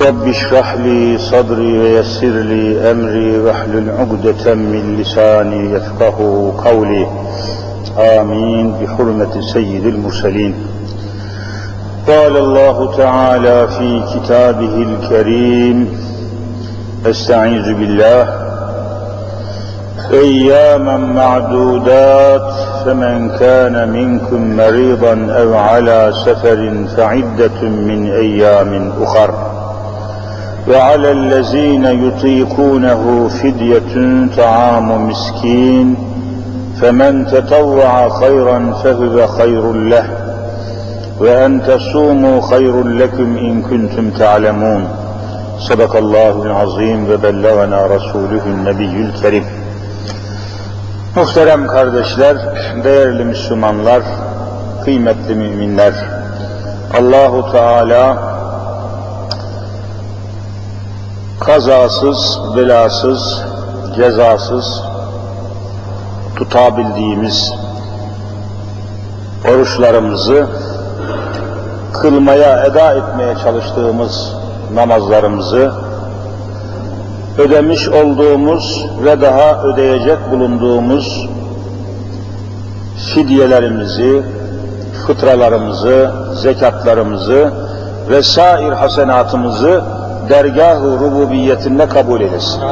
رب اشرح لي صدري ويسر لي أمري واحلل عقدة من لساني يفقه قولي. آمين. بحرمة سيد المرسلين. قال الله تعالى في كتابه الكريم أستعيذ بالله. أياما معدودات فمن كان منكم مريضا أو على سفر فعدة من أيام أخر. وعلى الذين يطيقونه فدية طعام مسكين فمن تطوع خيرا فهو خير له وأن تصوموا خير لكم إن كنتم تعلمون صدق الله العظيم وبلغنا رسوله النبي الكريم Muhterem kardeşler, değerli Müslümanlar, kıymetli müminler, Allahu Teala kazasız, belasız, cezasız tutabildiğimiz oruçlarımızı kılmaya, eda etmeye çalıştığımız namazlarımızı ödemiş olduğumuz ve daha ödeyecek bulunduğumuz fidyelerimizi, fıtralarımızı, zekatlarımızı ve sair hasenatımızı dergah-ı rububiyetinde kabul eylesin.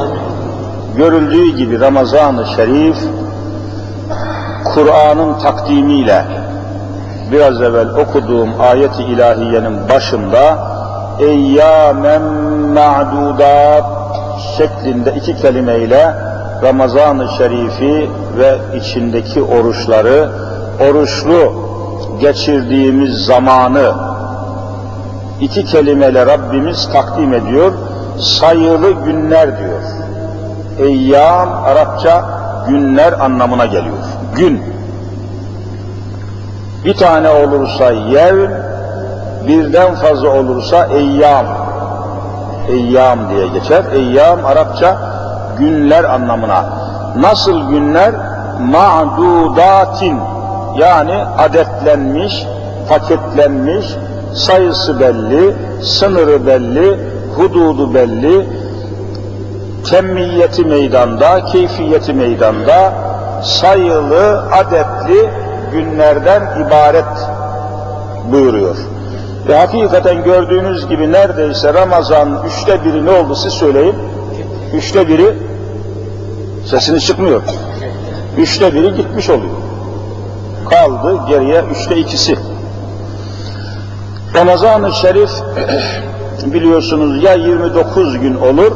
Görüldüğü gibi Ramazan-ı Şerif, Kur'an'ın takdimiyle biraz evvel okuduğum ayet-i ilahiyenin başında eyyâmen ma'dudat şeklinde iki kelimeyle Ramazan-ı Şerif'i ve içindeki oruçları, oruçlu geçirdiğimiz zamanı iki kelimeyle Rabbimiz takdim ediyor. Sayılı günler diyor. Eyyam Arapça günler anlamına geliyor. Gün. Bir tane olursa yevm, birden fazla olursa eyyam. Eyyam diye geçer. Eyyam Arapça günler anlamına. Nasıl günler? Ma'dudatin yani adetlenmiş, paketlenmiş, sayısı belli, sınırı belli, hududu belli, kemmiyeti meydanda, keyfiyeti meydanda, sayılı, adetli günlerden ibaret buyuruyor. Ve hakikaten gördüğünüz gibi neredeyse Ramazan üçte biri ne oldu siz söyleyin. Üçte biri sesini çıkmıyor. Üçte biri gitmiş oluyor. Kaldı geriye üçte ikisi. Ramazan-ı Şerif biliyorsunuz ya 29 gün olur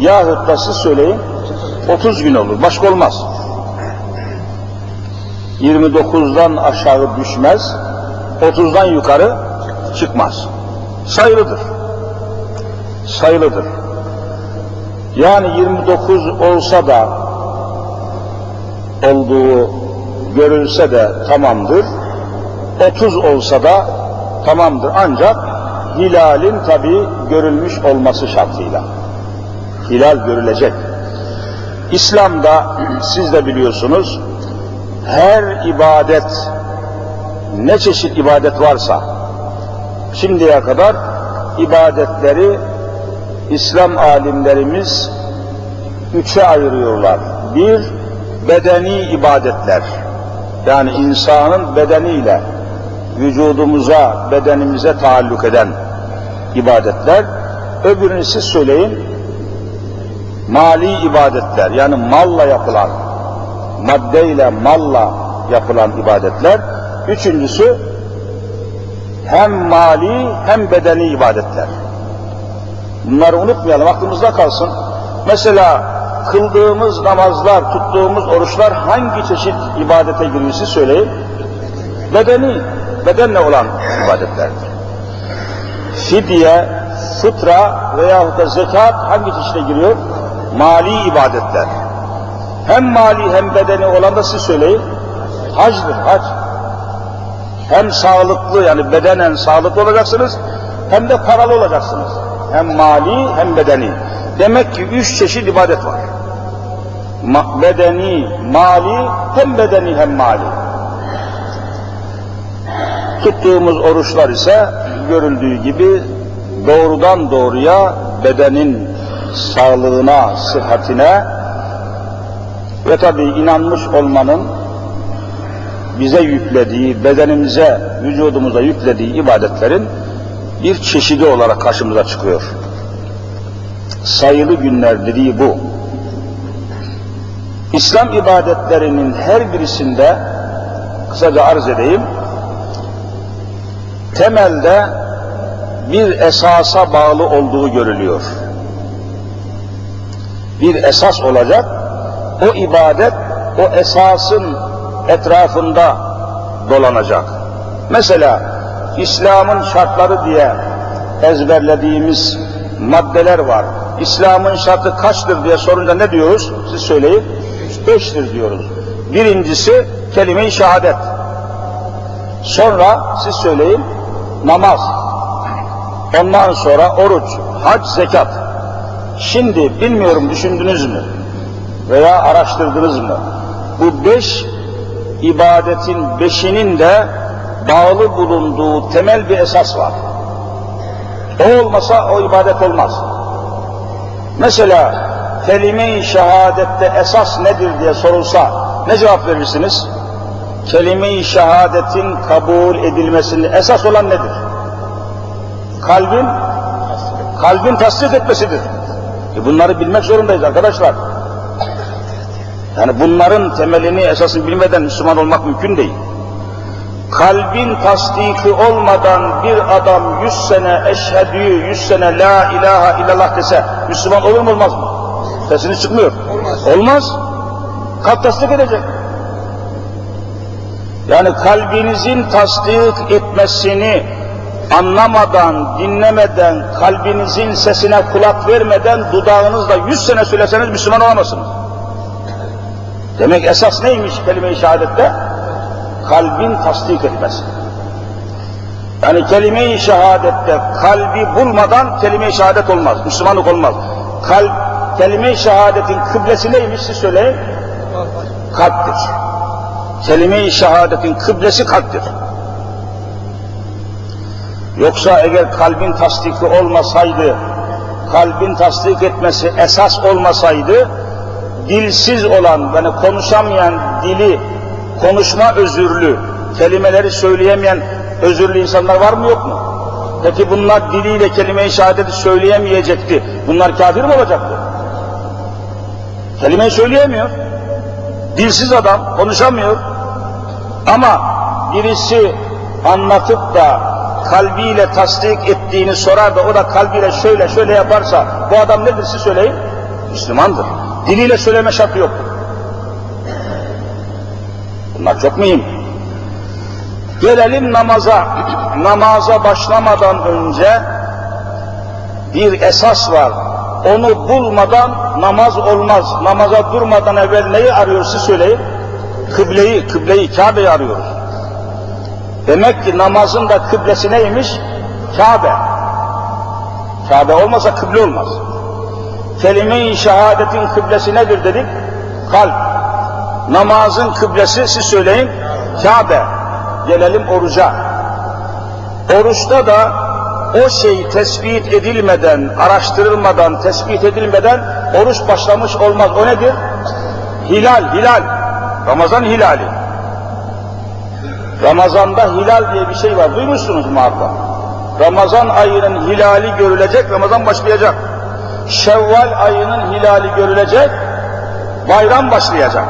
yahut da siz söyleyin 30 gün olur. Başka olmaz. 29'dan aşağı düşmez, 30'dan yukarı çıkmaz. Sayılıdır. Sayılıdır. Yani 29 olsa da olduğu görülse de tamamdır. 30 olsa da tamamdır. Ancak hilalin tabi görülmüş olması şartıyla. Hilal görülecek. İslam'da siz de biliyorsunuz her ibadet ne çeşit ibadet varsa şimdiye kadar ibadetleri İslam alimlerimiz üçe ayırıyorlar. Bir, bedeni ibadetler. Yani insanın bedeniyle vücudumuza, bedenimize taalluk eden ibadetler. Öbürünü siz söyleyin, mali ibadetler. Yani malla yapılan, maddeyle, malla yapılan ibadetler. Üçüncüsü, hem mali hem bedeni ibadetler. Bunları unutmayalım, aklımızda kalsın. Mesela kıldığımız namazlar, tuttuğumuz oruçlar hangi çeşit ibadete siz söyleyin. Bedeni, bedenle olan ibadetlerdir. Fidye, fıtra veyahut da zekat hangi çeşide giriyor? Mali ibadetler. Hem mali hem bedeni olan da siz söyleyin. Hacdır, hac. Hem sağlıklı yani bedenen sağlıklı olacaksınız hem de paralı olacaksınız. Hem mali hem bedeni. Demek ki üç çeşit ibadet var. Ma bedeni, mali, hem bedeni hem mali. Tuttuğumuz oruçlar ise görüldüğü gibi doğrudan doğruya bedenin sağlığına, sıhhatine ve tabi inanmış olmanın bize yüklediği, bedenimize, vücudumuza yüklediği ibadetlerin bir çeşidi olarak karşımıza çıkıyor. Sayılı günler dediği bu. İslam ibadetlerinin her birisinde kısaca arz edeyim. Temelde bir esasa bağlı olduğu görülüyor. Bir esas olacak. O ibadet o esasın etrafında dolanacak. Mesela İslam'ın şartları diye ezberlediğimiz maddeler var. İslam'ın şartı kaçtır diye sorunca ne diyoruz? Siz söyleyin. Beştir diyoruz. Birincisi kelime-i şehadet. Sonra siz söyleyin namaz. Ondan sonra oruç, hac, zekat. Şimdi bilmiyorum düşündünüz mü veya araştırdınız mı? Bu beş ibadetin beşinin de bağlı bulunduğu temel bir esas var. O olmasa o ibadet olmaz. Mesela kelime-i şehadette esas nedir diye sorulsa ne cevap verirsiniz? Kelime-i şehadetin kabul edilmesinde esas olan nedir? Kalbin kalbin tasdik etmesidir. E bunları bilmek zorundayız arkadaşlar. Yani bunların temelini, esasını bilmeden Müslüman olmak mümkün değil. Kalbin tasdiki olmadan bir adam yüz sene eşhedü, yüz sene la ilahe illallah dese Müslüman olur mu olmaz mı? Sesini çıkmıyor. Olmaz. Olmaz. Kalp tasdik edecek. Yani kalbinizin tasdik etmesini anlamadan, dinlemeden, kalbinizin sesine kulak vermeden dudağınızla yüz sene söyleseniz Müslüman olamazsınız. Demek esas neymiş kelime-i şehadette? Kalbin tasdik etmesi. Yani kelime-i şehadette kalbi bulmadan kelime-i şehadet olmaz, Müslümanlık olmaz. Kalp, kelime-i şehadetin kıblesi neymiş siz söyleyin? Kalptir. Kelime-i şehadetin kıblesi kalptir. Yoksa eğer kalbin tasdiki olmasaydı, kalbin tasdik etmesi esas olmasaydı, dilsiz olan, yani konuşamayan dili, konuşma özürlü, kelimeleri söyleyemeyen özürlü insanlar var mı yok mu? Peki bunlar diliyle kelime-i şehadeti söyleyemeyecekti. Bunlar kafir mi olacaktı? Kelimeyi söyleyemiyor. Dilsiz adam, konuşamıyor. Ama birisi anlatıp da kalbiyle tasdik ettiğini sorar da o da kalbiyle şöyle şöyle yaparsa bu adam nedir siz söyleyin? Müslümandır. Diliyle söyleme şartı yok. Bunlar çok mühim. Gelelim namaza. Namaza başlamadan önce bir esas var. Onu bulmadan namaz olmaz. Namaza durmadan evvel neyi arıyoruz söyleyin? Kıbleyi, kıbleyi, Kabe'yi arıyoruz. Demek ki namazın da kıblesi neymiş? Kabe. Kabe olmasa kıble olmaz. Kelime-i şehadetin kıblesi nedir dedik? Kalp. Namazın kıblesi siz söyleyin Kabe. Gelelim oruca. Oruçta da o şey tespit edilmeden, araştırılmadan, tespit edilmeden oruç başlamış olmaz. O nedir? Hilal, hilal. Ramazan hilali. Ramazanda hilal diye bir şey var. Duymuşsunuz muhakkak. Ramazan ayının hilali görülecek, Ramazan başlayacak. Şevval ayının hilali görülecek, bayram başlayacak.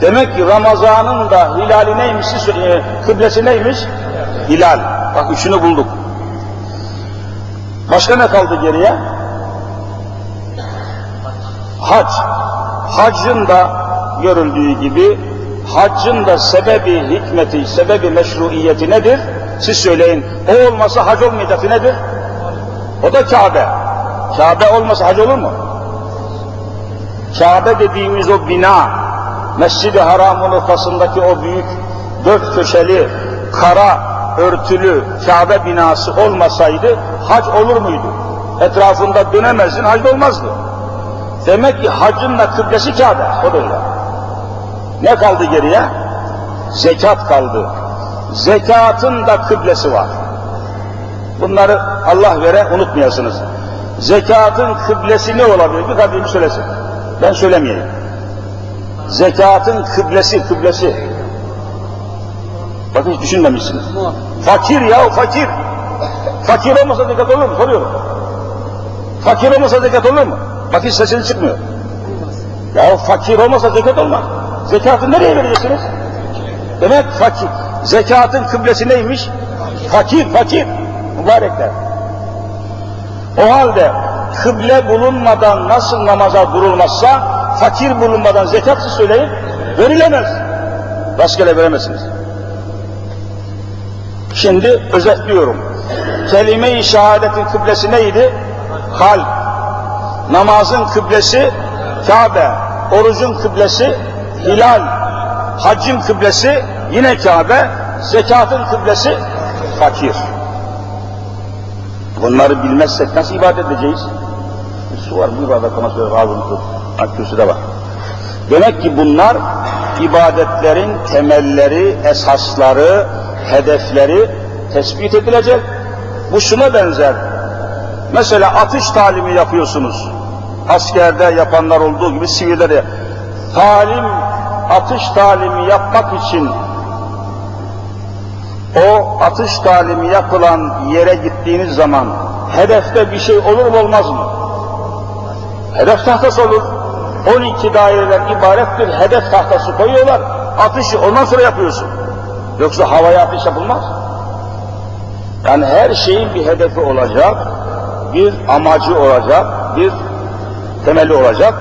Demek ki Ramazan'ın da hilali neymiş, e, kıblesi neymiş? Hilal. Bak üçünü bulduk. Başka ne kaldı geriye? Hac. Haccın da görüldüğü gibi haccın da sebebi hikmeti, sebebi meşruiyeti nedir? Siz söyleyin. O olmasa hac olmayacaktı nedir? O da Kabe. Kabe olmasa hac olur mu? Kabe dediğimiz o bina, Mescid-i Haram'ın ortasındaki o büyük dört köşeli, kara örtülü Kabe binası olmasaydı hac olur muydu? Etrafında dönemezdin, hac olmazdı. Demek ki hacın da kıblesi Kabe, o da öyle. Ne kaldı geriye? Zekat kaldı. Zekatın da kıblesi var. Bunları Allah vere unutmayasınız. Zekatın kıblesi ne olabilir? Bir kadın söylesin. Ben söylemeyeyim. Zekatın kıblesi, kıblesi. Bakın hiç düşünmemişsiniz. Fakir ya fakir. Fakir olmasa zekat olur mu? Soruyorum. Fakir olmasa zekat olur mu? Bak hiç sesiniz çıkmıyor. Ya fakir olmasa zekat olmaz. Zekatı nereye vereceksiniz? Demek fakir. Zekatın kıblesi neymiş? Fakir, fakir. Mübarekler. O halde kıble bulunmadan nasıl namaza durulmazsa fakir bulunmadan zekatsız söyleyin verilemez. Rastgele veremezsiniz. Şimdi özetliyorum. Kelime-i şehadetin kıblesi neydi? Kalp. Namazın kıblesi Kabe. Orucun kıblesi hilal. Haccın kıblesi yine Kabe. Zekatın kıblesi fakir. Bunları bilmezsek nasıl ibadet edeceğiz? Bir su var, bir bardak ama şöyle ağzını tut. Aküsü de var. Demek ki bunlar ibadetlerin temelleri, esasları, hedefleri tespit edilecek. Bu şuna benzer. Mesela atış talimi yapıyorsunuz. Askerde yapanlar olduğu gibi sivilde de. Talim, atış talimi yapmak için o atış talimi yapılan yere gittiğiniz zaman hedefte bir şey olur mu olmaz mı? Hedef tahtası olur. 12 daireler ibarettir. Hedef tahtası koyuyorlar. Atışı ondan sonra yapıyorsun. Yoksa havaya atış yapılmaz. Yani her şeyin bir hedefi olacak, bir amacı olacak, bir temeli olacak.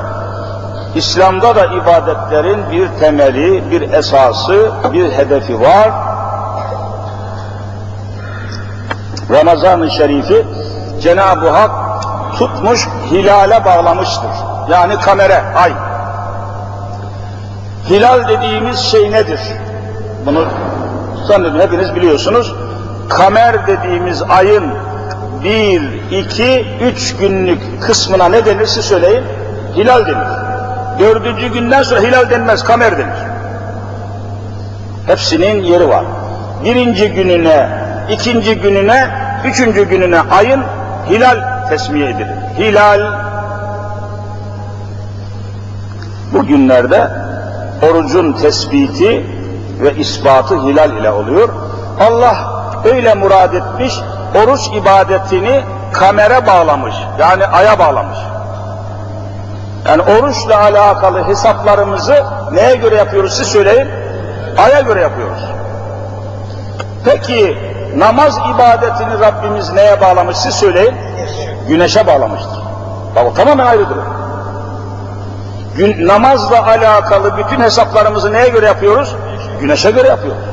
İslam'da da ibadetlerin bir temeli, bir esası, bir hedefi var. Ramazan-ı Şerif'i Cenab-ı Hak tutmuş, hilale bağlamıştır. Yani kamera, ay. Hilal dediğimiz şey nedir? Bunu sanırım hepiniz biliyorsunuz. Kamer dediğimiz ayın bir, iki, üç günlük kısmına ne denirse söyleyin, hilal denir. Dördüncü günden sonra hilal denmez, kamer denir. Hepsinin yeri var. Birinci gününe, ikinci gününe, üçüncü gününe ayın hilal tesmiye edilir. Hilal bu günlerde orucun tespiti ve ispatı hilal ile oluyor. Allah öyle murad etmiş, oruç ibadetini kamera bağlamış, yani aya bağlamış. Yani oruçla alakalı hesaplarımızı neye göre yapıyoruz siz söyleyin? Aya göre yapıyoruz. Peki namaz ibadetini Rabbimiz neye bağlamış siz söyleyin? Güneşe bağlamıştır. Bak o tamamen ayrıdır. Gün, namazla alakalı bütün hesaplarımızı neye göre yapıyoruz? Güneşe göre yapıyoruz.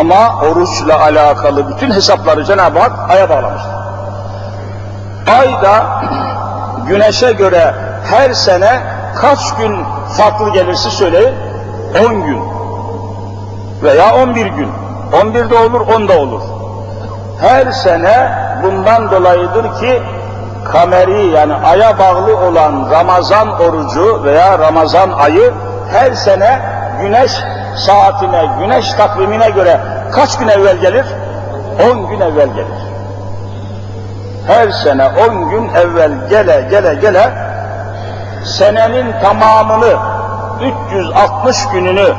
Ama oruçla alakalı bütün hesapları Cenab-ı Hak aya bağlamıştır. Ay da güneşe göre her sene kaç gün farklı gelirse söyleyin? 10 gün veya 11 gün. 11 de olur, 10 da olur. Her sene bundan dolayıdır ki kameri yani aya bağlı olan Ramazan orucu veya Ramazan ayı her sene güneş saatine, güneş takvimine göre kaç gün evvel gelir? 10 gün evvel gelir. Her sene 10 gün evvel gele gele gele senenin tamamını 360 gününü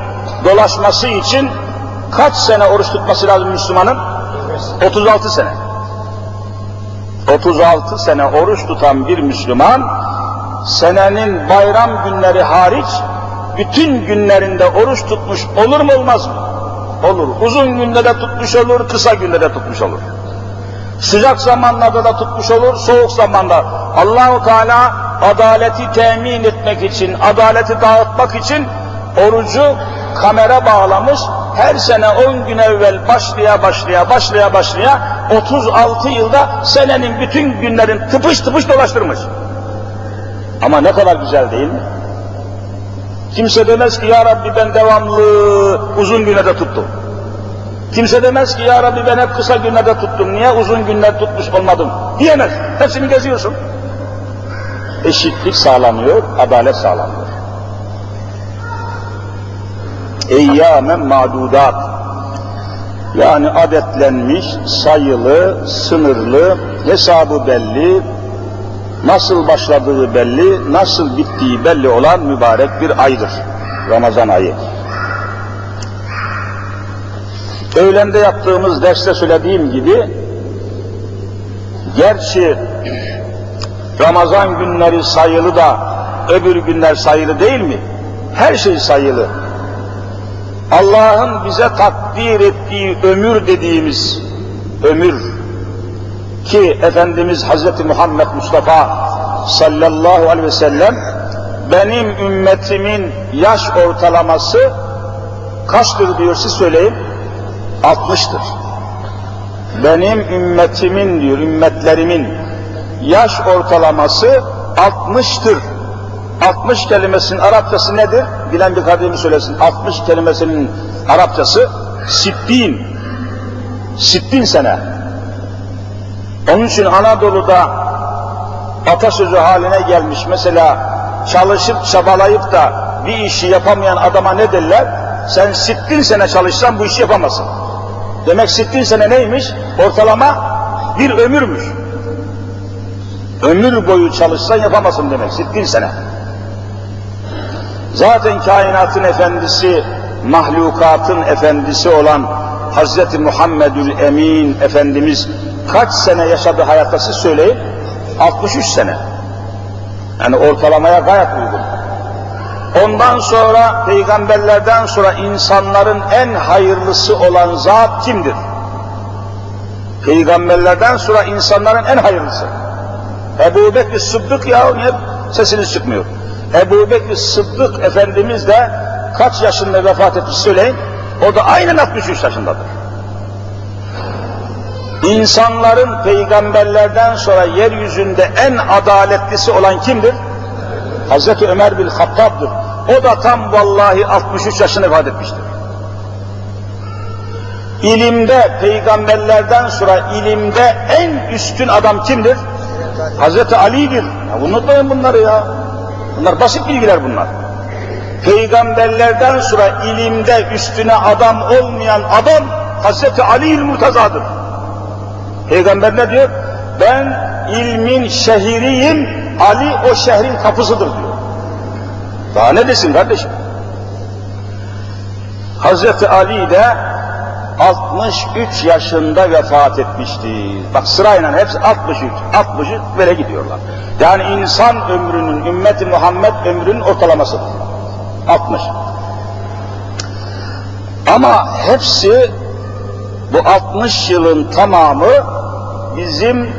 dolaşması için kaç sene oruç tutması lazım Müslümanın? 36 sene. 36 sene oruç tutan bir Müslüman senenin bayram günleri hariç bütün günlerinde oruç tutmuş olur mu olmaz mı? Olur. Uzun günde de tutmuş olur, kısa günde de tutmuş olur. Sıcak zamanlarda da tutmuş olur, soğuk zamanda. Allahu Teala adaleti temin etmek için, adaleti dağıtmak için orucu kamera bağlamış. Her sene 10 gün evvel başlaya başlaya başlaya başlaya 36 yılda senenin bütün günlerin tıpış tıpış dolaştırmış. Ama ne kadar güzel değil mi? Kimse demez ki ya Rabbi ben devamlı uzun güne de tuttum. Kimse demez ki ya Rabbi ben hep kısa günlerde tuttum. Niye uzun günler tutmuş olmadım? Diyemez. Hepsini geziyorsun. Eşitlik sağlanıyor, adalet sağlanıyor. Eyyâmen ma'dudat. Yani adetlenmiş, sayılı, sınırlı, hesabı belli, nasıl başladığı belli, nasıl bittiği belli olan mübarek bir aydır. Ramazan ayı. Öğlende yaptığımız derste söylediğim gibi, gerçi Ramazan günleri sayılı da öbür günler sayılı değil mi? Her şey sayılı. Allah'ın bize takdir ettiği ömür dediğimiz ömür ki Efendimiz Hazreti Muhammed Mustafa sallallahu aleyhi ve sellem benim ümmetimin yaş ortalaması kaçtır diyor siz söyleyin? 60'tır. Benim ümmetimin diyor, ümmetlerimin yaş ortalaması 60'tır. 60 kelimesinin Arapçası nedir? Bilen bir kardeşim söylesin. 60 kelimesinin Arapçası sittin. Sittin sene. Onun için Anadolu'da atasözü haline gelmiş. Mesela çalışıp çabalayıp da bir işi yapamayan adama ne derler? Sen sittin sene çalışsan bu işi yapamazsın. Demek sittin sene neymiş? Ortalama bir ömürmüş. Ömür boyu çalışsan yapamazsın demek. Sittin sene. Zaten kainatın efendisi, mahlukatın efendisi olan Hazreti Muhammedül Emin Efendimiz kaç sene yaşadı hayatta siz söyleyin? 63 sene. Yani ortalamaya gayet uygun. Ondan sonra peygamberlerden sonra insanların en hayırlısı olan zat kimdir? Peygamberlerden sonra insanların en hayırlısı. Ebu Bekir Sıddık ya niye sesiniz çıkmıyor? Ebu Bekir Sıddık Efendimiz de kaç yaşında vefat etmiş söyleyin. O da aynen 63 yaşındadır. İnsanların peygamberlerden sonra yeryüzünde en adaletlisi olan kimdir? Hazreti Ömer bin Hattab'dır. O da tam vallahi 63 yaşında vefat etmiştir. İlimde peygamberlerden sonra ilimde en üstün adam kimdir? Hazreti Ali'dir. Ya unutmayın bunları ya. Bunlar basit bilgiler bunlar. Peygamberlerden sonra ilimde üstüne adam olmayan adam Hazreti Ali Murtaza'dır. Peygamber ne diyor? Ben ilmin şehriyim, Ali o şehrin kapısıdır diyor. Daha ne desin kardeşim? Hazreti Ali de 63 yaşında vefat etmişti. Bak sırayla hepsi 63, 63 böyle gidiyorlar. Yani insan ömrünün, ümmeti Muhammed ömrünün ortalamasıdır. 60. Ama hepsi bu 60 yılın tamamı bizim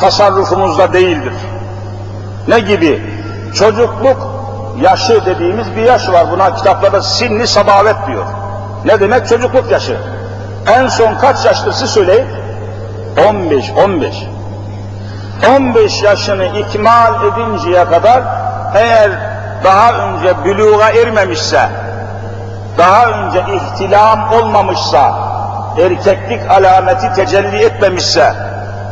tasarrufumuzda değildir. Ne gibi? Çocukluk yaşı dediğimiz bir yaş var. Buna kitaplarda sinni sabavet diyor. Ne demek çocukluk yaşı? En son kaç yaştır siz söyleyin? 15, 15. 15 yaşını ikmal edinceye kadar eğer daha önce büluğa ermemişse, daha önce ihtilam olmamışsa, erkeklik alameti tecelli etmemişse,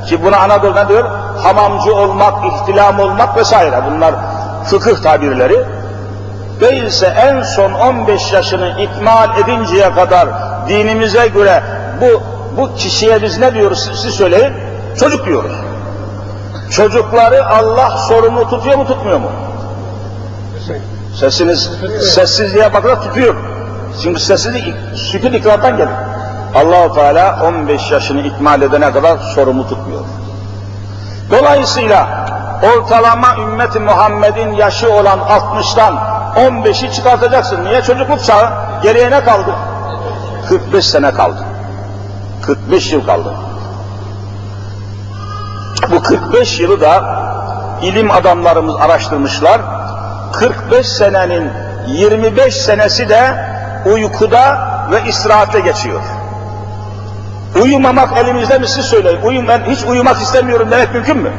ki buna Anadolu'da diyor, hamamcı olmak, ihtilam olmak vesaire bunlar fıkıh tabirleri, değilse en son 15 yaşını ikmal edinceye kadar dinimize göre bu bu kişiye biz ne diyoruz siz söyleyin? Çocuk diyoruz. Çocukları Allah sorumlu tutuyor mu tutmuyor mu? Sesiniz sessizliğe bakarak tutuyor. Çünkü sessizlik sükun ikrardan gelir. Allahu Teala 15 yaşını ikmal edene kadar sorumlu tutmuyor. Dolayısıyla ortalama ümmeti Muhammed'in yaşı olan 60'tan 15'i çıkartacaksın. Niye çocukluk çağı? Geriye ne kaldı? 45 sene kaldı. 45 yıl kaldı. Bu 45 yılı da ilim adamlarımız araştırmışlar. 45 senenin 25 senesi de uykuda ve istirahate geçiyor. Uyumamak elimizde mi siz söyleyin. Uyum, ben hiç uyumak istemiyorum demek mümkün mü?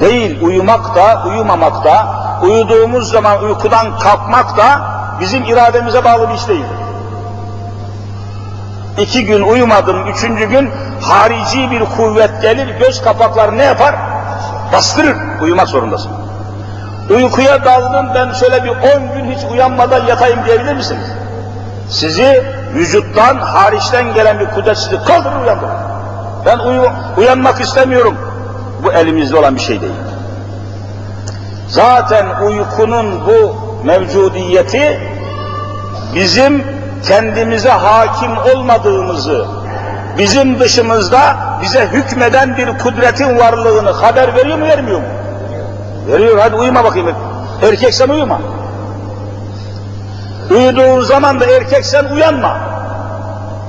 Değil, uyumak da, uyumamak da, uyuduğumuz zaman uykudan kalkmak da bizim irademize bağlı bir iş değildir. İki gün uyumadım, üçüncü gün harici bir kuvvet gelir, göz kapakları ne yapar? Bastırır, uyumak zorundasın. Uykuya daldım, ben şöyle bir on gün hiç uyanmadan yatayım diyebilir misiniz? Sizi vücuttan, hariçten gelen bir kudret sizi kaldırır uyandırır. Ben uyu, uyanmak istemiyorum. Bu elimizde olan bir şey değil. Zaten uykunun bu mevcudiyeti bizim kendimize hakim olmadığımızı, bizim dışımızda bize hükmeden bir kudretin varlığını haber veriyor mu vermiyor mu? Veriyor hadi uyuma bakayım. Erkek sen uyuma. Uyuduğun zaman da erkek sen uyanma.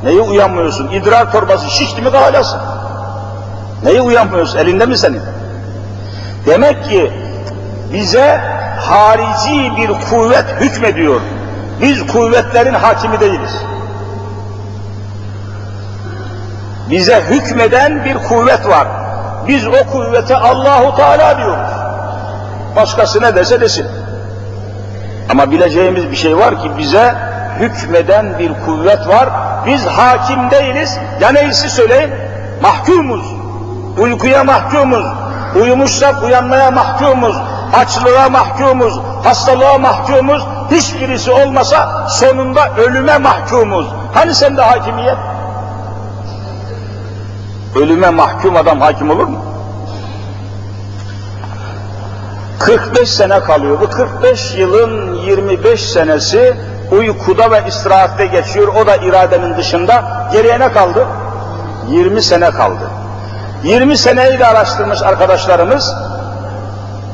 Neyi uyanmıyorsun? İdrar torbası şişti mi kahalasın. Neyi uyanmıyorsun? Elinde mi senin? Demek ki bize harici bir kuvvet hükmediyor. Biz kuvvetlerin hakimi değiliz. Bize hükmeden bir kuvvet var. Biz o kuvvete Allahu Teala diyoruz. Başkası ne dese desin. Ama bileceğimiz bir şey var ki bize hükmeden bir kuvvet var. Biz hakim değiliz. Ya neyse söyleyin? Mahkumuz. Uykuya mahkumuz. Uyumuşsak uyanmaya mahkumuz. Açlığa mahkumuz. Hastalığa mahkumuz. Hiçbirisi olmasa sonunda ölüme mahkumuz. Hani sende hakimiyet? Ölüme mahkum adam hakim olur mu? 45 sene kalıyor. Bu 45 yılın 25 senesi uykuda ve istirahatte geçiyor. O da iradenin dışında. Geriye ne kaldı? 20 sene kaldı. 20 seneyi de araştırmış arkadaşlarımız.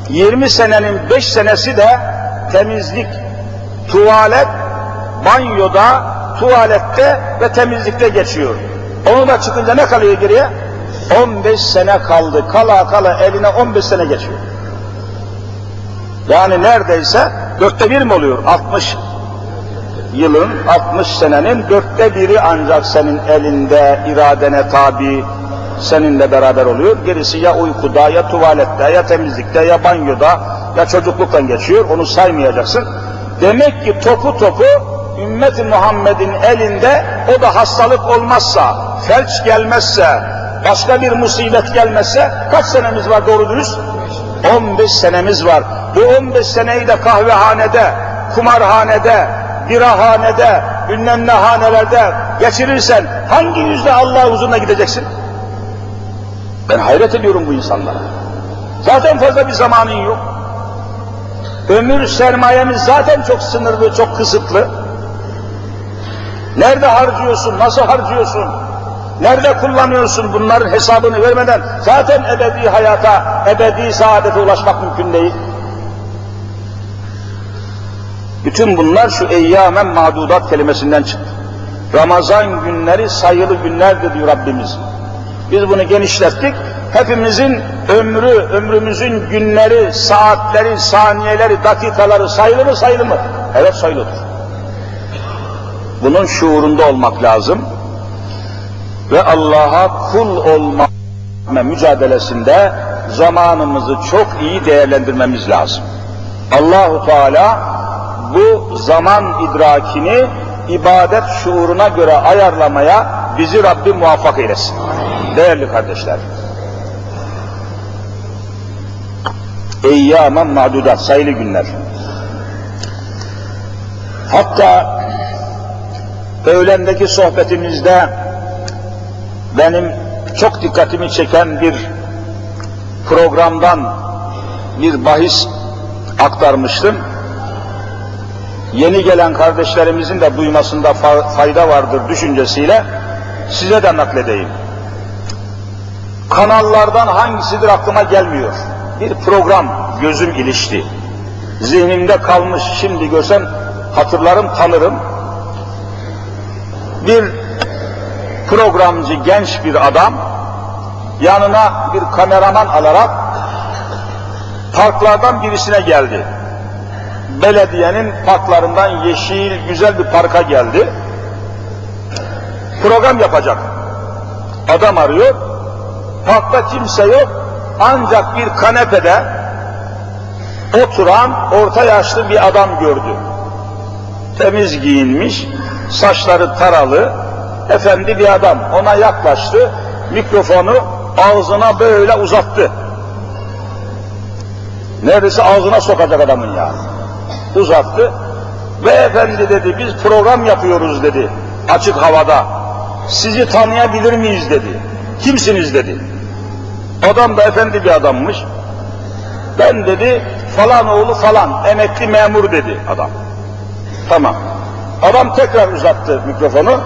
20 senenin 5 senesi de temizlik, tuvalet, banyoda, tuvalette ve temizlikte geçiyor. Onu da çıkınca ne kalıyor geriye? 15 sene kaldı. Kala kala eline 15 sene geçiyor. Yani neredeyse dörtte bir mi oluyor? 60 yılın, 60 senenin dörtte biri ancak senin elinde, iradene tabi, seninle beraber oluyor. Gerisi ya uykuda, ya tuvalette, ya temizlikte, ya banyoda, ya çocukluktan geçiyor. Onu saymayacaksın. Demek ki topu topu ümmet Muhammed'in elinde o da hastalık olmazsa, felç gelmezse, başka bir musibet gelmezse kaç senemiz var doğru dürüst? 15 senemiz var. Bu 15 seneyi de kahvehanede, kumarhanede, birahanede, bilmem ne hanelerde geçirirsen hangi yüzde Allah huzuruna gideceksin? Ben hayret ediyorum bu insanlara. Zaten fazla bir zamanın yok. Ömür sermayemiz zaten çok sınırlı, çok kısıtlı. Nerede harcıyorsun, nasıl harcıyorsun? Nerede kullanıyorsun bunların hesabını vermeden zaten ebedi hayata, ebedi saadete ulaşmak mümkün değil. Bütün bunlar şu eyyamen mağdudat kelimesinden çıktı. Ramazan günleri sayılı günlerdir diyor Rabbimiz. Biz bunu genişlettik. Hepimizin ömrü, ömrümüzün günleri, saatleri, saniyeleri, dakikaları sayılı mı sayılı mı? Evet sayılıdır. Bunun şuurunda olmak lazım. Ve Allah'a kul olma mücadelesinde zamanımızı çok iyi değerlendirmemiz lazım. Allahu Teala bu zaman idrakini ibadet şuuruna göre ayarlamaya bizi Rabbim muvaffak eylesin. Değerli kardeşler. Eyyamen ma'dudat, sayılı günler. Hatta öğlendeki sohbetimizde benim çok dikkatimi çeken bir programdan bir bahis aktarmıştım. Yeni gelen kardeşlerimizin de duymasında fayda vardır düşüncesiyle size de nakledeyim. Kanallardan hangisidir aklıma gelmiyor. Bir program gözüm ilişti. Zihnimde kalmış şimdi görsem hatırlarım tanırım. Bir programcı genç bir adam yanına bir kameraman alarak parklardan birisine geldi. Belediyenin parklarından yeşil güzel bir parka geldi. Program yapacak. Adam arıyor. Parkta kimse yok. Ancak bir kanepede oturan orta yaşlı bir adam gördü. Temiz giyinmiş, saçları taralı, efendi bir adam. Ona yaklaştı, mikrofonu ağzına böyle uzattı. Neredeyse ağzına sokacak adamın ya. Uzattı. Beyefendi dedi, biz program yapıyoruz dedi. açık havada. Sizi tanıyabilir miyiz dedi. Kimsiniz dedi. Adam da efendi bir adammış. Ben dedi falan oğlu falan emekli memur dedi adam. Tamam. Adam tekrar uzattı mikrofonu.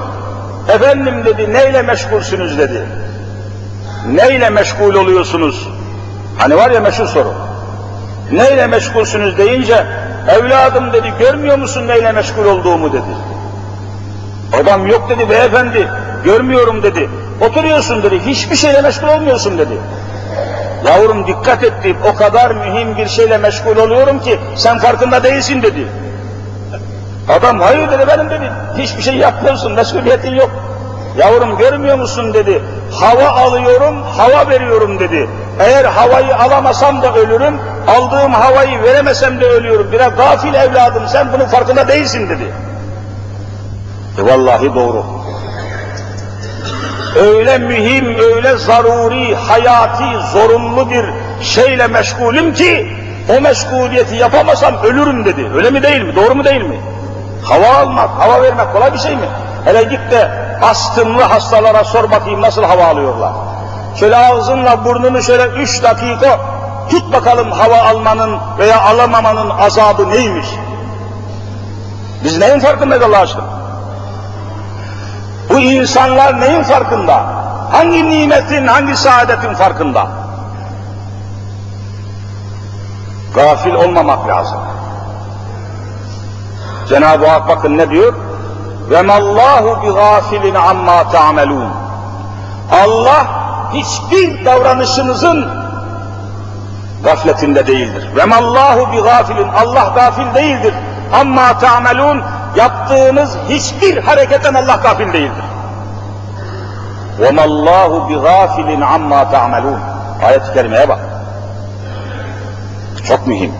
Efendim dedi neyle meşgulsünüz dedi. Neyle meşgul oluyorsunuz? Hani var ya meşhur soru. Neyle meşgulsünüz deyince evladım dedi görmüyor musun neyle meşgul olduğumu dedi. Adam yok dedi beyefendi görmüyorum dedi. Oturuyorsun dedi hiçbir şeyle meşgul olmuyorsun dedi. Yavrum dikkat et deyip o kadar mühim bir şeyle meşgul oluyorum ki sen farkında değilsin dedi. Adam hayır dedi benim dedi hiçbir şey yapmıyorsun mesuliyetin yok. Yavrum görmüyor musun dedi. Hava alıyorum, hava veriyorum dedi. Eğer havayı alamasam da ölürüm, aldığım havayı veremesem de ölüyorum. Biraz gafil evladım sen bunun farkında değilsin dedi. E vallahi doğru. Öyle mühim, öyle zaruri, hayati, zorunlu bir şeyle meşgulüm ki o meşguliyeti yapamasam ölürüm dedi. Öyle mi değil mi? Doğru mu değil mi? Hava almak, hava vermek kolay bir şey mi? Hele git de astımlı hastalara sor bakayım nasıl hava alıyorlar. Şöyle ağzınla burnunu şöyle üç dakika tut bakalım hava almanın veya alamamanın azabı neymiş? Biz neyin farkındayız Allah aşkına? Bu insanlar neyin farkında? Hangi nimetin, hangi saadetin farkında? Gafil olmamak lazım. Cenab-ı Hak bakın ne diyor? Ve mallahu bi gafilin amma ta'melun. Allah hiçbir davranışınızın gafletinde değildir. Ve mallahu bi gafilin. Allah gafil değildir. Amma ta'melun. Yaptığınız hiçbir hareketten Allah gafil değildir. Ve mallahu bi gafilin amma ta'melun. Ayet-i kerimeye bak. Çok mühim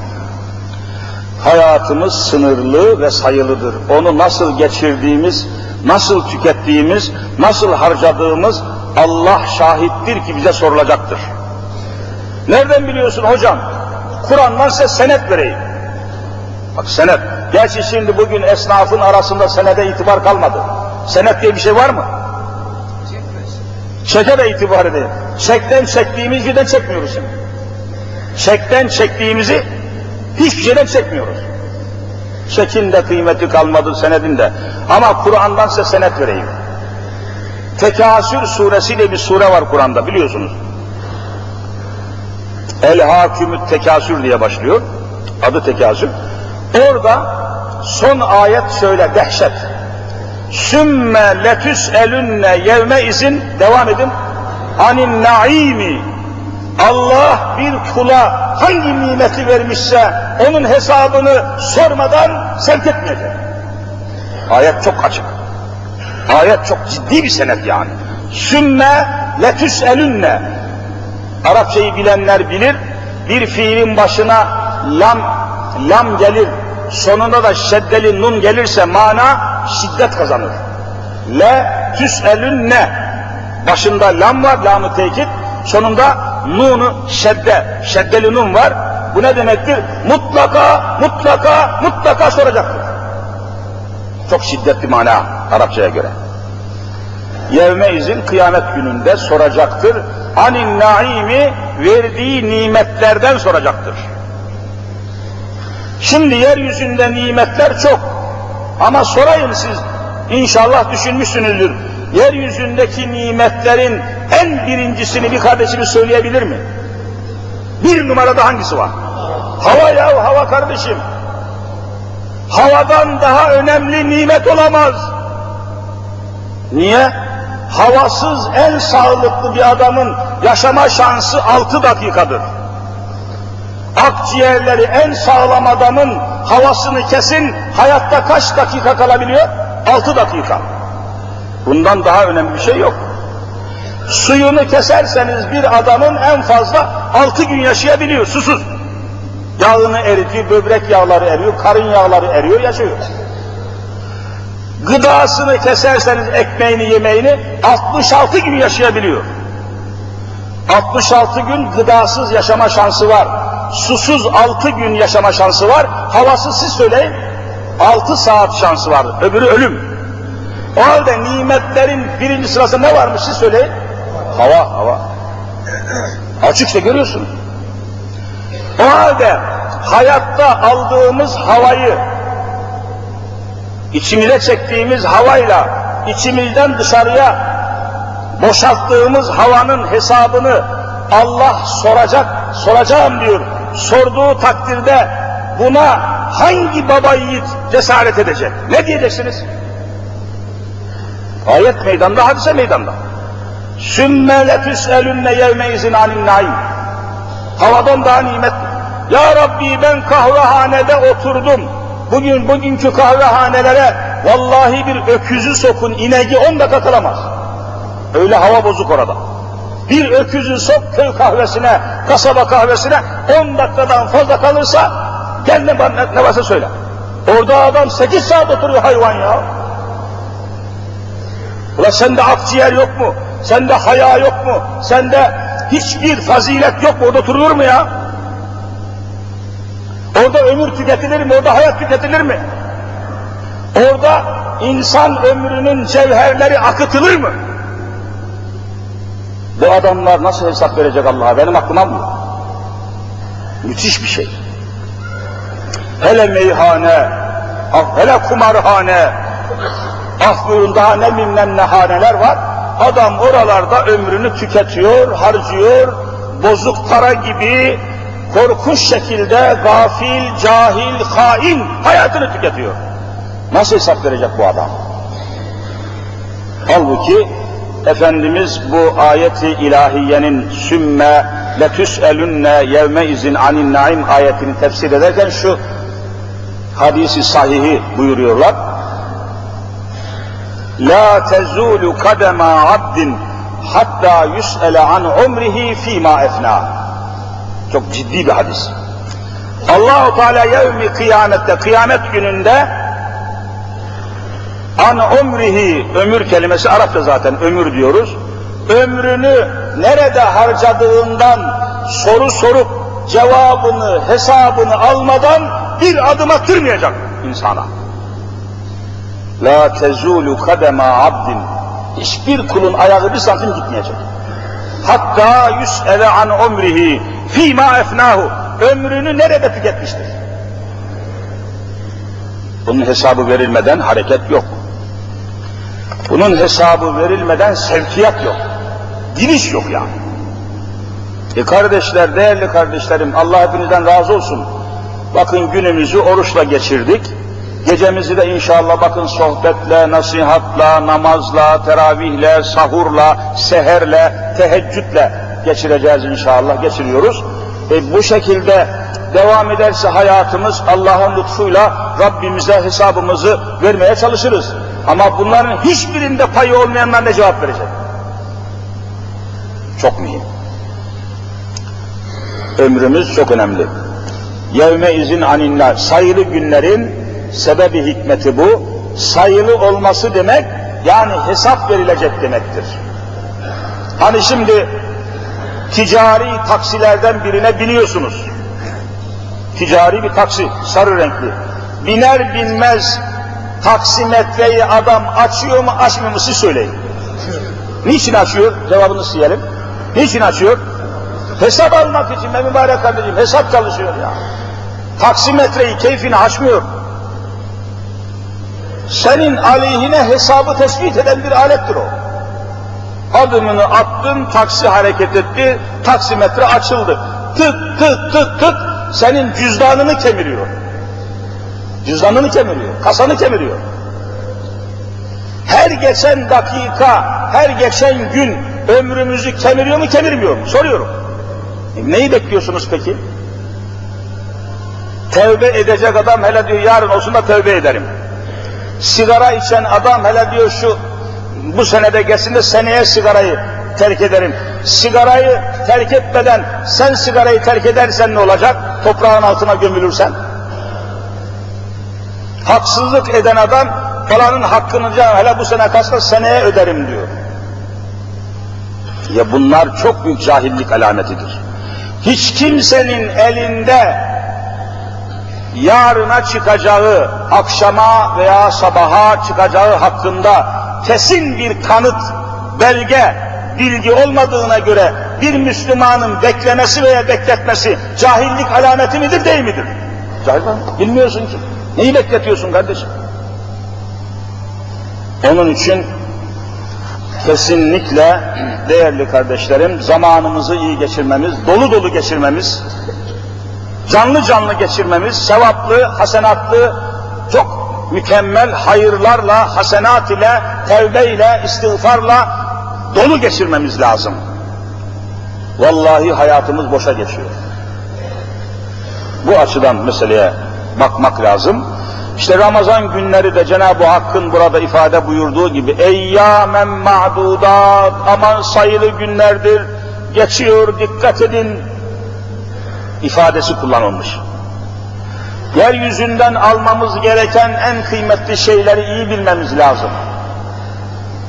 hayatımız sınırlı ve sayılıdır. Onu nasıl geçirdiğimiz, nasıl tükettiğimiz, nasıl harcadığımız Allah şahittir ki bize sorulacaktır. Nereden biliyorsun hocam? Kur'an'dan size senet vereyim. Bak senet. Gerçi şimdi bugün esnafın arasında senede itibar kalmadı. Senet diye bir şey var mı? Çeke de itibar edeyim. Çekten çektiğimiz birden çekmiyoruz şimdi. Çekten çektiğimizi Hiçbir şeyden çekmiyoruz. Çekin de kıymeti kalmadı senedin de. Ama Kur'an'dan size senet vereyim. Tekasür suresi diye bir sure var Kur'an'da biliyorsunuz. El hakümü tekasür diye başlıyor. Adı tekasür. Orada son ayet şöyle dehşet. Sümme letüs elünne yevme izin devam edin. Anin naimi Allah bir kula hangi nimeti vermişse onun hesabını sormadan sevk etmeyecek. Ayet çok açık. Ayet çok ciddi bir senet yani. Sümme letüs elünne. Arapçayı bilenler bilir. Bir fiilin başına lam lam gelir. Sonunda da şeddeli nun gelirse mana şiddet kazanır. Le tüs elünne. Başında lam var, lamı tekit. Sonunda nunu şedde, şeddeli nun var. Bu ne demektir? Mutlaka, mutlaka, mutlaka soracaktır. Çok şiddetli mana Arapçaya göre. Yevme izin kıyamet gününde soracaktır. Anin naimi verdiği nimetlerden soracaktır. Şimdi yeryüzünde nimetler çok. Ama sorayım siz, inşallah düşünmüşsünüzdür. Yeryüzündeki nimetlerin en birincisini bir kardeşimiz söyleyebilir mi? Bir numarada hangisi var? Hava ya hava kardeşim. Havadan daha önemli nimet olamaz. Niye? Havasız en sağlıklı bir adamın yaşama şansı altı dakikadır. Akciğerleri en sağlam adamın havasını kesin hayatta kaç dakika kalabiliyor? Altı dakika. Bundan daha önemli bir şey yok. Suyunu keserseniz bir adamın en fazla altı gün yaşayabiliyor susuz. Yağını eritiyor, böbrek yağları eriyor, karın yağları eriyor, yaşıyor. Gıdasını keserseniz ekmeğini, yemeğini 66 gün yaşayabiliyor. 66 gün gıdasız yaşama şansı var. Susuz 6 gün yaşama şansı var. Havasız siz söyleyin 6 saat şansı var. Öbürü ölüm. O halde nimetlerin birinci sırasında ne varmış siz söyleyin? Hava, hava. Açıkça görüyorsunuz. O halde hayatta aldığımız havayı, içimize çektiğimiz havayla içimizden dışarıya boşalttığımız havanın hesabını Allah soracak, soracağım diyor. Sorduğu takdirde buna hangi baba yiğit cesaret edecek? Ne diyeceksiniz? Ayet meydanda, hadise meydanda. Sümme letüs'elünne yevmeizin anin naim. Havadan daha nimet. Ya Rabbi ben kahvehanede oturdum. Bugün bugünkü kahvehanelere vallahi bir öküzü sokun ineği on dakika kalamaz. Öyle hava bozuk orada. Bir öküzü sok köy kahvesine, kasaba kahvesine on dakikadan fazla kalırsa gel ne, ne, ne varsa söyle. Orada adam sekiz saat oturuyor hayvan ya. Ula sende akciğer yok mu? Sende haya yok mu? Sende hiçbir fazilet yok mu? Orada oturulur mu ya? Orada ömür tüketilir mi? Orada hayat tüketilir mi? Orada insan ömrünün cevherleri akıtılır mı? Bu adamlar nasıl hesap verecek Allah'a? Benim aklım almıyor. Müthiş bir şey. Hele meyhane, ah, hele kumarhane, ah buyurun daha ne bilmem ne haneler var. Adam oralarda ömrünü tüketiyor, harcıyor, bozuk para gibi korkunç şekilde gafil, cahil, hain hayatını tüketiyor. Nasıl hesap verecek bu adam? Halbuki Efendimiz bu ayeti ilahiyenin sümme letüs'elünne yevme izin anin naim ayetini tefsir ederken şu hadisi sahihi buyuruyorlar. La tezulu kadema abdin hatta yus'ele an umrihi fîmâ efnâ. Çok ciddi bir hadis. Allahu Teala yevmi kıyamette, kıyamet gününde an umrihi, ömür kelimesi Arapça zaten ömür diyoruz. Ömrünü nerede harcadığından soru sorup cevabını, hesabını almadan bir adım attırmayacak insana. La tezulu kadema abdin. Hiçbir kulun ayağı bir santim gitmeyecek. Hatta yüs'ele an umrihi fîmâ efnâhu. Ömrünü nerede tüketmiştir? Bunun hesabı verilmeden hareket yok. Bunun hesabı verilmeden sevkiyat yok. Gidiş yok yani. E kardeşler, değerli kardeşlerim, Allah hepinizden razı olsun. Bakın günümüzü oruçla geçirdik. Gecemizi de inşallah bakın sohbetle, nasihatla, namazla, teravihle, sahurla, seherle, teheccüdle geçireceğiz inşallah, geçiriyoruz. E bu şekilde devam ederse hayatımız Allah'ın lütfuyla Rabbimize hesabımızı vermeye çalışırız. Ama bunların hiçbirinde payı olmayanlar ne cevap verecek? Çok mühim. Ömrümüz çok önemli. Yevme izin aninler, sayılı günlerin sebebi hikmeti bu. Sayılı olması demek, yani hesap verilecek demektir. Hani şimdi ticari taksilerden birine biniyorsunuz. Ticari bir taksi, sarı renkli. Biner binmez taksimetreyi adam açıyor mu açmıyor mu siz söyleyin. Niçin açıyor? Cevabını isteyelim. Niçin açıyor? Hesap almak için be mübarek kardeşim hesap çalışıyor ya. Taksimetreyi keyfini açmıyor. Senin aleyhine hesabı tespit eden bir alettir o. Adımını attın, taksi hareket etti, taksimetre açıldı. Tık tık tık tık senin cüzdanını kemiriyor. Cüzdanını kemiriyor, kasanı kemiriyor. Her geçen dakika, her geçen gün ömrümüzü kemiriyor mu, kemirmiyor mu? Soruyorum. E, neyi bekliyorsunuz peki? Tevbe edecek adam hele diyor yarın olsun da tevbe ederim. Sigara içen adam hele diyor şu bu senede geçsin de seneye sigarayı terk ederim. Sigarayı terk etmeden sen sigarayı terk edersen ne olacak? Toprağın altına gömülürsen. Haksızlık eden adam falanın hakkını hele bu sene kalsa seneye öderim diyor. Ya bunlar çok büyük cahillik alametidir. Hiç kimsenin elinde yarına çıkacağı, akşama veya sabaha çıkacağı hakkında kesin bir kanıt, belge, bilgi olmadığına göre bir Müslümanın beklemesi veya bekletmesi cahillik alameti midir değil midir? Cahil mi? Bilmiyorsun ki. Neyi bekletiyorsun kardeşim? Onun için kesinlikle değerli kardeşlerim zamanımızı iyi geçirmemiz, dolu dolu geçirmemiz, canlı canlı geçirmemiz, sevaplı, hasenatlı, çok mükemmel hayırlarla, hasenat ile, tevbe ile, istiğfarla dolu geçirmemiz lazım. Vallahi hayatımız boşa geçiyor. Bu açıdan meseleye bakmak lazım. İşte Ramazan günleri de Cenab-ı Hakk'ın burada ifade buyurduğu gibi eyyâmen ma'dudat aman sayılı günlerdir geçiyor dikkat edin ifadesi kullanılmış. Yeryüzünden almamız gereken en kıymetli şeyleri iyi bilmemiz lazım.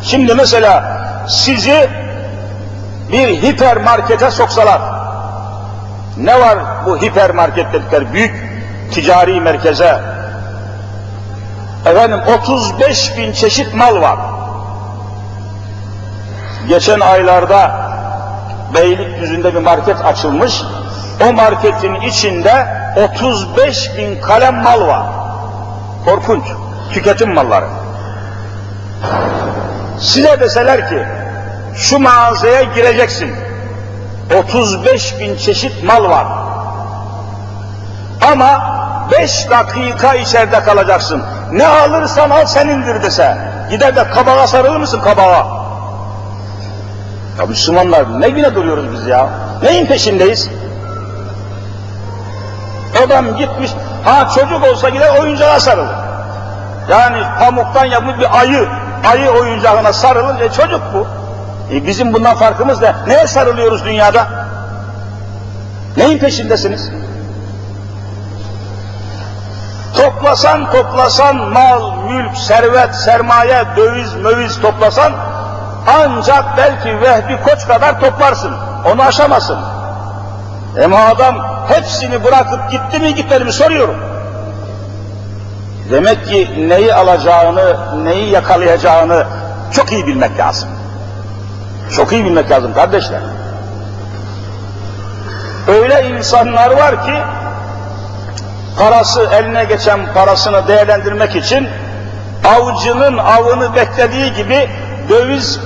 Şimdi mesela sizi bir hipermarkete soksalar, ne var bu hipermarket dedikleri büyük ticari merkeze? Efendim 35 bin çeşit mal var. Geçen aylarda Beylikdüzü'nde bir market açılmış. O marketin içinde 35 bin kalem mal var. Korkunç. Tüketim malları. Size deseler ki şu mağazaya gireceksin. 35 bin çeşit mal var. Ama 5 dakika içeride kalacaksın. Ne alırsan al senindir dese. Gider de kabağa sarılır mısın kabağa? Ya Müslümanlar ne güne duruyoruz biz ya? Neyin peşindeyiz? Adam gitmiş, ha çocuk olsa gider oyuncağa sarılır. Yani pamuktan yapılmış bir ayı, ayı oyuncağına sarılır, e çocuk bu. E bizim bundan farkımız ne? Neye sarılıyoruz dünyada? Neyin peşindesiniz? Toplasan toplasan mal, mülk, servet, sermaye, döviz, möviz toplasan ancak belki Vehbi Koç kadar toplarsın. Onu aşamazsın. Ama adam hepsini bırakıp gitti mi gitmedi mi soruyorum. Demek ki neyi alacağını, neyi yakalayacağını çok iyi bilmek lazım. Çok iyi bilmek lazım kardeşler. Öyle insanlar var ki parası eline geçen parasını değerlendirmek için avcının avını beklediği gibi döviz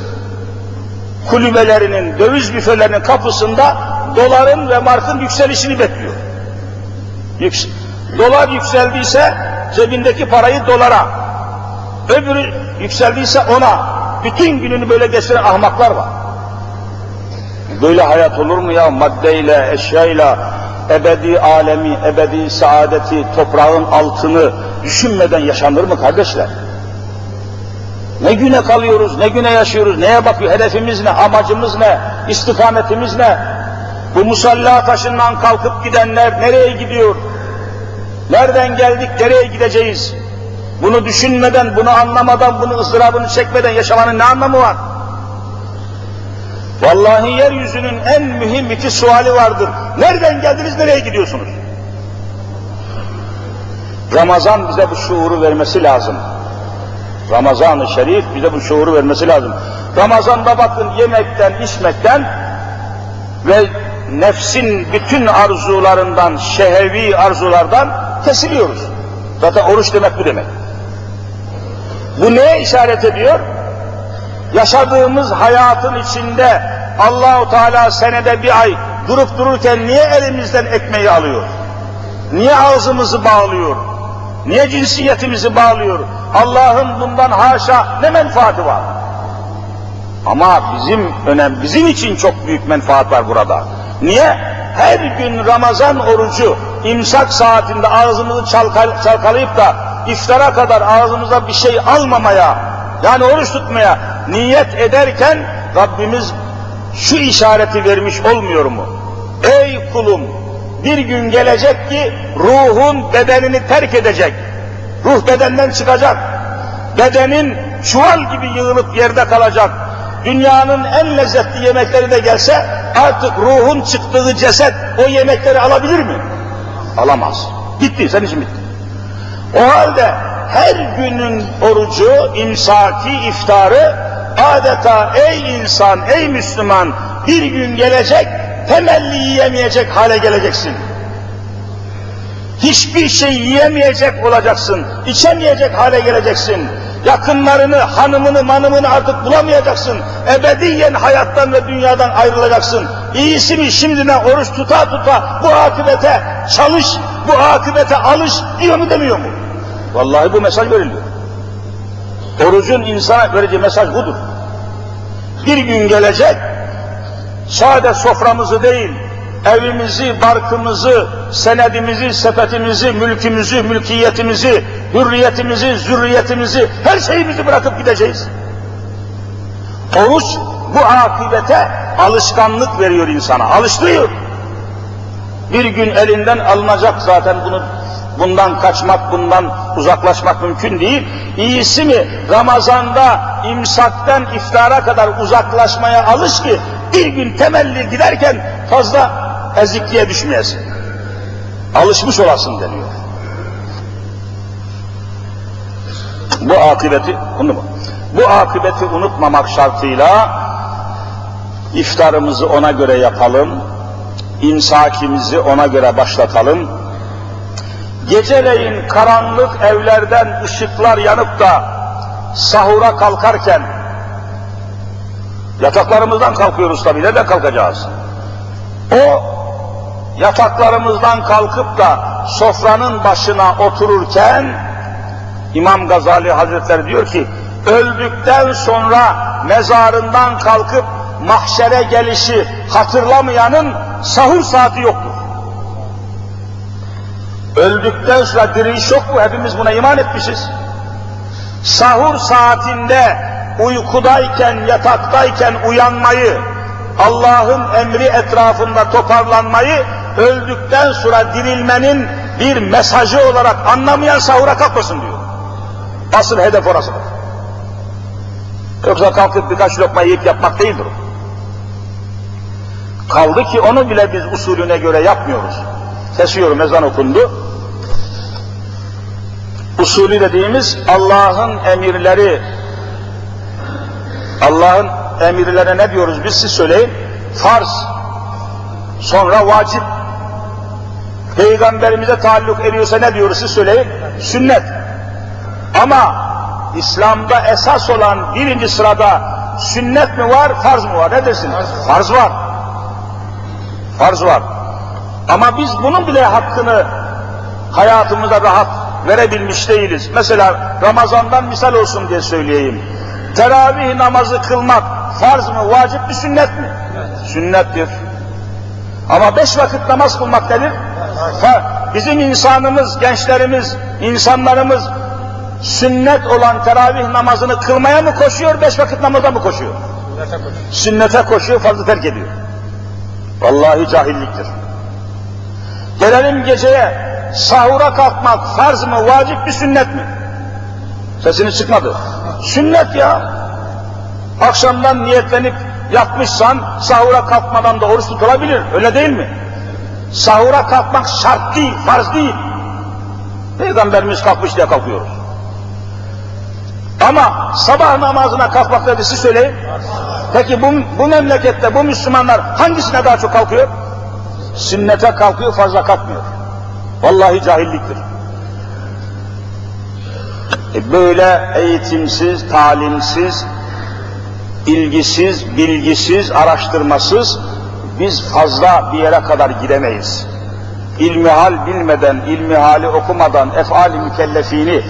kulübelerinin, döviz büfelerinin kapısında doların ve markın yükselişini bekliyor. Yüks Dolar yükseldiyse cebindeki parayı dolara, öbürü yükseldiyse ona, bütün gününü böyle geçiren ahmaklar var. Böyle hayat olur mu ya maddeyle, eşyayla, ebedi alemi, ebedi saadeti, toprağın altını düşünmeden yaşanır mı kardeşler? Ne güne kalıyoruz, ne güne yaşıyoruz, neye bakıyor, hedefimiz ne, amacımız ne, istikametimiz ne? Bu musalla taşından kalkıp gidenler nereye gidiyor? Nereden geldik, nereye gideceğiz? Bunu düşünmeden, bunu anlamadan, bunu ızdırabını çekmeden yaşamanın ne anlamı var? Vallahi yeryüzünün en mühim iki suali vardır. Nereden geldiniz, nereye gidiyorsunuz? Ramazan bize bu şuuru vermesi lazım. Ramazan-ı Şerif bize bu şuuru vermesi lazım. Ramazan'da bakın yemekten, içmekten ve nefsin bütün arzularından, şehevi arzulardan kesiliyoruz. Zaten oruç demek bu demek. Bu neye işaret ediyor? Yaşadığımız hayatın içinde Allahu Teala senede bir ay durup dururken niye elimizden ekmeği alıyor? Niye ağzımızı bağlıyor? Niye cinsiyetimizi bağlıyor? Allah'ın bundan haşa ne menfaati var? Ama bizim önem, bizim için çok büyük menfaat var burada. Niye? Her gün Ramazan orucu imsak saatinde ağzımızı çalkal, çalkalayıp da iftara kadar ağzımıza bir şey almamaya, yani oruç tutmaya niyet ederken Rabbimiz şu işareti vermiş olmuyor mu? Ey kulum bir gün gelecek ki ruhun bedenini terk edecek. Ruh bedenden çıkacak. Bedenin çuval gibi yığılıp yerde kalacak. Dünyanın en lezzetli yemekleri de gelse artık ruhun çıktığı ceset o yemekleri alabilir mi? Alamaz. Bitti, senin için bitti. O halde her günün orucu, imsaki, iftarı adeta ey insan, ey Müslüman bir gün gelecek temelli yiyemeyecek hale geleceksin. Hiçbir şey yiyemeyecek olacaksın, içemeyecek hale geleceksin. Yakınlarını, hanımını, manımını artık bulamayacaksın. Ebediyen hayattan ve dünyadan ayrılacaksın. İyisi mi şimdiden oruç tuta tuta bu akıbete çalış, bu akıbete alış diyor mu demiyor mu? Vallahi bu mesaj veriliyor. Orucun insana vereceği mesaj budur. Bir gün gelecek, sade soframızı değil, evimizi, barkımızı, senedimizi, sepetimizi, mülkümüzü, mülkiyetimizi, hürriyetimizi, zürriyetimizi, her şeyimizi bırakıp gideceğiz. Oruç bu akibete alışkanlık veriyor insana, alıştırıyor. Bir gün elinden alınacak zaten bunu bundan kaçmak, bundan uzaklaşmak mümkün değil. İyisi mi Ramazan'da imsakten iftara kadar uzaklaşmaya alış ki bir gün temelli giderken fazla ezikliğe düşmeyesin. Alışmış olasın deniyor. Bu akıbeti, bunu mu? Bu akıbeti unutmamak şartıyla iftarımızı ona göre yapalım, imsakimizi ona göre başlatalım. Geceleyin karanlık evlerden ışıklar yanıp da sahura kalkarken yataklarımızdan kalkıyoruz tabii, nereden kalkacağız? O yataklarımızdan kalkıp da sofranın başına otururken İmam Gazali Hazretleri diyor ki öldükten sonra mezarından kalkıp mahşere gelişi hatırlamayanın sahur saati yoktur. Öldükten sonra diriliş yok mu? Hepimiz buna iman etmişiz. Sahur saatinde uykudayken, yataktayken uyanmayı, Allah'ın emri etrafında toparlanmayı, öldükten sonra dirilmenin bir mesajı olarak anlamayan sahura kalkmasın diyor. Asıl hedef orasıdır. Yoksa kalkıp birkaç lokma yiyip yapmak değildir o. Kaldı ki onu bile biz usulüne göre yapmıyoruz. Kesiyorum ezan okundu. Usulü dediğimiz Allah'ın emirleri, Allah'ın emirlerine ne diyoruz biz siz söyleyin? Farz, sonra vacip. Peygamberimize taalluk ediyorsa ne diyoruz siz söyleyin? Sünnet. Ama İslam'da esas olan birinci sırada sünnet mi var, farz mı var? Ne dersin? Farz var. Farz var. Ama biz bunun bile hakkını hayatımıza rahat verebilmiş değiliz. Mesela Ramazan'dan misal olsun diye söyleyeyim. Teravih namazı kılmak farz mı, vacip mi, sünnet mi? Sünnettir. Ama beş vakit namaz kılmak nedir? Ha, bizim insanımız, gençlerimiz, insanlarımız sünnet olan teravih namazını kılmaya mı koşuyor, beş vakit namaza mı koşuyor? Sünnete koşuyor. Sünnete koşuyor, fazla terk ediyor. Vallahi cahilliktir. Gelelim geceye, sahura kalkmak farz mı, vacip mi, sünnet mi? Sesini çıkmadı. Sünnet ya. Akşamdan niyetlenip yatmışsan sahura kalkmadan da oruç tutulabilir. Öyle değil mi? Sahura kalkmak şart değil, farz değil. Peygamberimiz kalkmış diye kalkıyoruz. Ama sabah namazına kalkmak neredeyse söyleyin. Peki bu, bu memlekette bu Müslümanlar hangisine daha çok kalkıyor? Sünnete kalkıyor, fazla kalkmıyor. Vallahi cahilliktir. E böyle eğitimsiz, talimsiz, ilgisiz, bilgisiz, araştırmasız biz fazla bir yere kadar gidemeyiz. İlmihal bilmeden, ilmihali okumadan efali mükellefini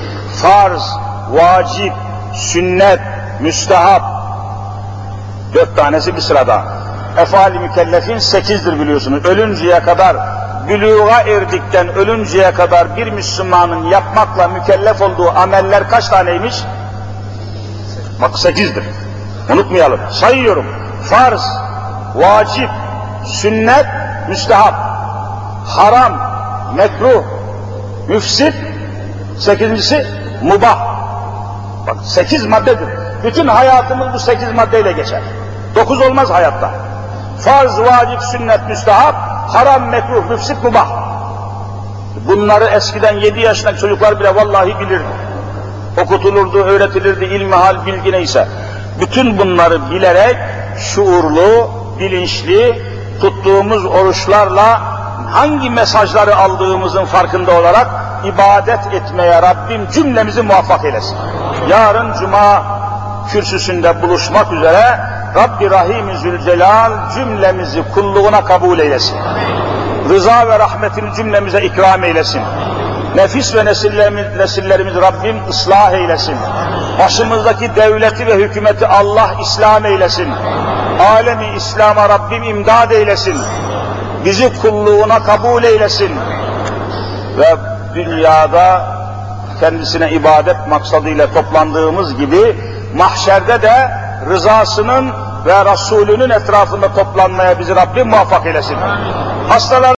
farz, vacip, sünnet, müstehap dört tanesi bir sırada. Efali mükellefin sekizdir biliyorsunuz. Ölünceye kadar büluğa erdikten ölünceye kadar bir Müslümanın yapmakla mükellef olduğu ameller kaç taneymiş? Bak sekizdir. Unutmayalım. Sayıyorum. Farz, vacip, sünnet, müstehap, haram, mekruh, müfsit, sekizincisi mubah. Bak sekiz maddedir. Bütün hayatımız bu sekiz maddeyle geçer. Dokuz olmaz hayatta. Farz, vacip, sünnet, müstehap, haram, mekruh, müfsit, mubah. Bunları eskiden yedi yaşındaki çocuklar bile vallahi bilirdi. okutulurdu, öğretilirdi, ilmihal, bilgi neyse. Bütün bunları bilerek şuurlu, bilinçli, tuttuğumuz oruçlarla hangi mesajları aldığımızın farkında olarak ibadet etmeye Rabbim cümlemizi muvaffak eylesin. Yarın Cuma kürsüsünde buluşmak üzere Rabbi Rahim-i Zülcelal cümlemizi kulluğuna kabul eylesin. Rıza ve rahmetini cümlemize ikram eylesin. Nefis ve nesillerimiz, nesillerimiz Rabbim ıslah eylesin. Başımızdaki devleti ve hükümeti Allah İslam eylesin. Alemi İslam'a Rabbim imdad eylesin. Bizi kulluğuna kabul eylesin. Ve dünyada kendisine ibadet maksadıyla toplandığımız gibi mahşerde de rızasının ve Resulünün etrafında toplanmaya bizi Rabbim muvaffak eylesin. Hastalar